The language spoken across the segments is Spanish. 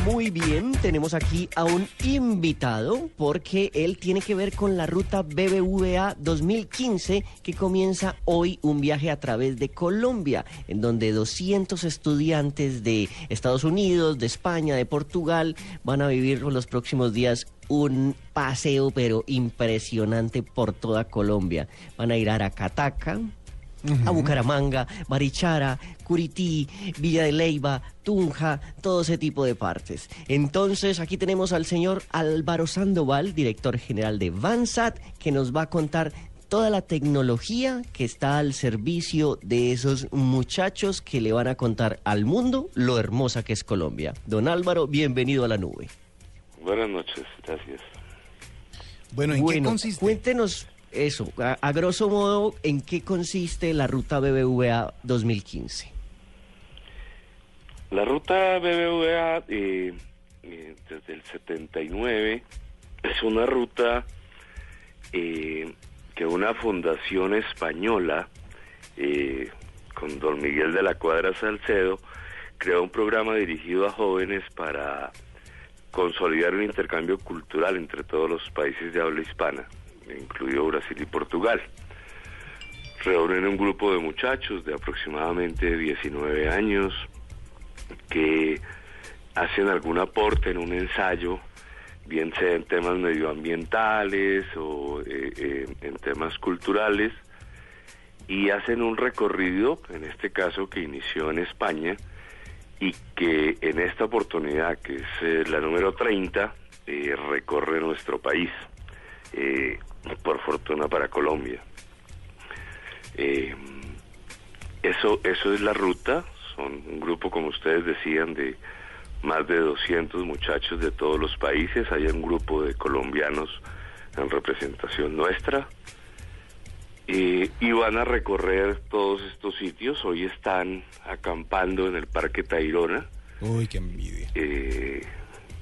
Muy bien, tenemos aquí a un invitado porque él tiene que ver con la ruta BBVA 2015 que comienza hoy un viaje a través de Colombia, en donde 200 estudiantes de Estados Unidos, de España, de Portugal van a vivir los próximos días un paseo pero impresionante por toda Colombia. Van a ir a Aracataca, a Bucaramanga, Barichara, Curití, Villa de Leyva, Tunja, todo ese tipo de partes. Entonces, aquí tenemos al señor Álvaro Sandoval, director general de Vansat, que nos va a contar toda la tecnología que está al servicio de esos muchachos que le van a contar al mundo lo hermosa que es Colombia. Don Álvaro, bienvenido a la nube. Buenas noches, gracias. Bueno, ¿en qué consiste? Cuéntenos eso, a, grosso modo, ¿en qué consiste la ruta BBVA 2015? La ruta BBVA eh, eh, desde el 79 es una ruta eh, que una fundación española con don Miguel de la Cuadra Salcedo creó un programa dirigido a jóvenes para consolidar un intercambio cultural entre todos los países de habla hispana incluido Brasil y Portugal. Reúnen un grupo de muchachos de aproximadamente 19 años que hacen algún aporte en un ensayo, bien sea en temas medioambientales o eh, eh, en temas culturales, y hacen un recorrido, en este caso que inició en España, y que en esta oportunidad, que es eh, la número 30, recorre nuestro país por fortuna para Colombia. Eh, eso, eso es la ruta, son un grupo, como ustedes decían, de más de 200 muchachos de todos los países, hay un grupo de colombianos en representación nuestra, y van a recorrer todos estos sitios, hoy están acampando en el Parque Tayrona. Uy, qué envidia. Eh,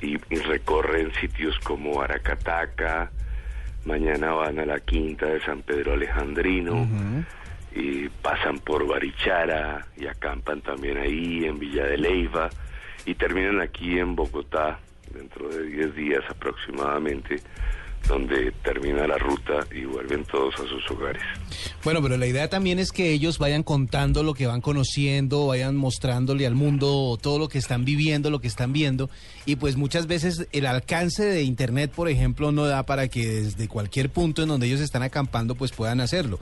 y, y, recorren sitios como Aracataca, mañana van a la quinta de San Pedro Alejandrino y pasan por Barichara y acampan también ahí en Villa de Leyva y terminan aquí en Bogotá dentro de 10 días aproximadamente donde termina la ruta y vuelven todos a sus hogares. Bueno, pero la idea también es que ellos vayan contando lo que van conociendo, vayan mostrándole al mundo todo lo que están viviendo, lo que están viendo. Y pues muchas veces el alcance de Internet, por ejemplo, no da para que desde cualquier punto en donde ellos están acampando, pues puedan hacerlo.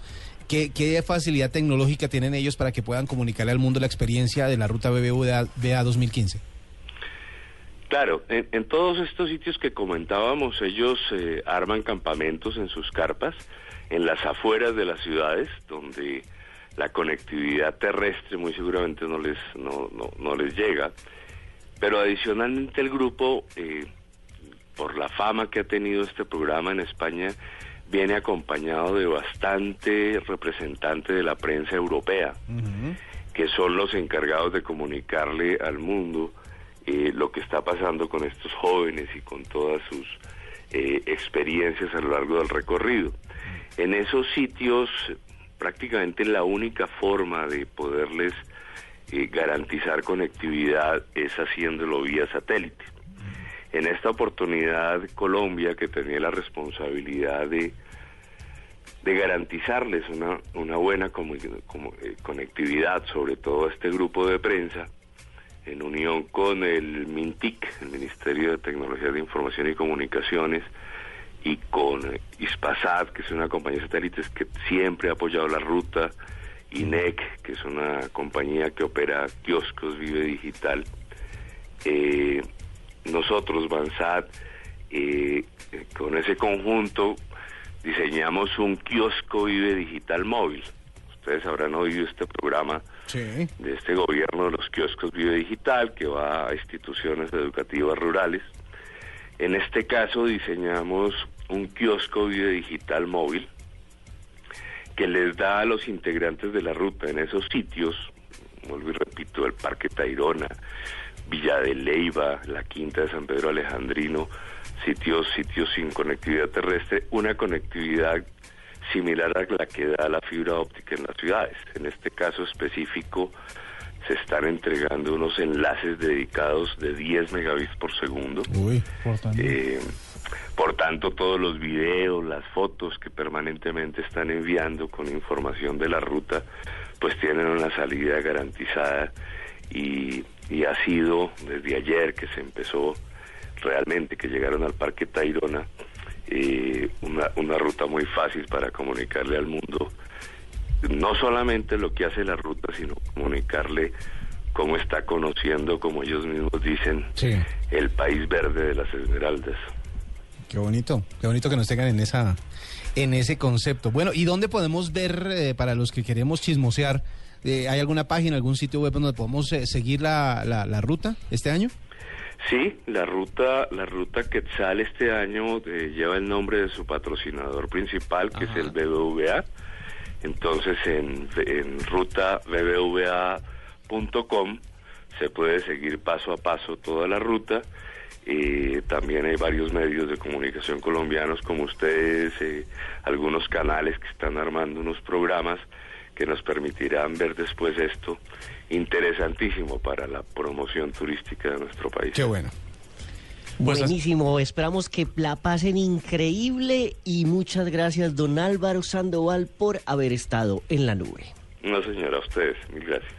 ¿Qué, qué facilidad tecnológica tienen ellos para que puedan comunicarle al mundo la experiencia de la ruta BBVA 2015? Claro, en, todos estos sitios que comentábamos, ellos eh, arman campamentos en sus carpas, en las afueras de las ciudades, donde la conectividad terrestre muy seguramente no les, no, no, les llega. Pero adicionalmente el grupo, eh, por la fama que ha tenido este programa en España, viene acompañado de bastante representante de la prensa europea, que son los encargados de comunicarle al mundo eh, lo que está pasando con estos jóvenes y con todas sus eh, experiencias a lo largo del recorrido. En esos sitios prácticamente la única forma de poderles eh, garantizar conectividad es haciéndolo vía satélite. En esta oportunidad Colombia, que tenía la responsabilidad de, de garantizarles una, una buena conectividad, sobre todo a este grupo de prensa, en unión con el MINTIC, el Ministerio de Tecnología de Información y Comunicaciones, y con ISPASAT, que es una compañía de satélites que siempre ha apoyado la ruta, INEC, que es una compañía que opera kioscos Vive Digital. Eh, nosotros, Bansat, eh, con ese conjunto diseñamos un kiosco Vive Digital móvil. Ustedes habrán oído este programa de este gobierno de los kioscos Vive Digital que va a instituciones educativas rurales. En este caso diseñamos un kiosco Vive Digital móvil que les da a los integrantes de la ruta en esos sitios, vuelvo y repito, el Parque Tayrona, Villa de Leiva, la Quinta de San Pedro Alejandrino, sitios, sitios sin conectividad terrestre, una conectividad similar a la que da la fibra óptica en las ciudades. En este caso específico, se están entregando unos enlaces dedicados de 10 megabits por segundo. Uy, eh, por tanto, todos los videos, las fotos que permanentemente están enviando con información de la ruta, pues tienen una salida garantizada y, y ha sido desde ayer que se empezó realmente, que llegaron al Parque Tayrona, eh, una, una ruta muy fácil para comunicarle al mundo no solamente lo que hace la ruta, sino comunicarle cómo está conociendo, como ellos mismos dicen, el país verde de las Esmeraldas. Qué bonito, qué bonito que nos tengan en esa en ese concepto. Bueno, ¿y dónde podemos ver eh, para los que queremos chismosear? Eh, ¿Hay alguna página, algún sitio web donde podemos eh, seguir la, la, ruta este año? Sí, la ruta, la ruta Quetzal este año lleva el nombre de su patrocinador principal, que es el BBVA. Entonces en, en ruta BBVA.com se puede seguir paso a paso toda la ruta. Y también hay varios medios de comunicación colombianos como ustedes, eh, algunos canales que están armando unos programas que nos permitirán ver después esto interesantísimo para la promoción turística de nuestro país. Qué bueno. Pues Buenísimo, esperamos que la pasen increíble y muchas gracias don Álvaro Sandoval por haber estado en la nube. No señora, a ustedes, mil gracias.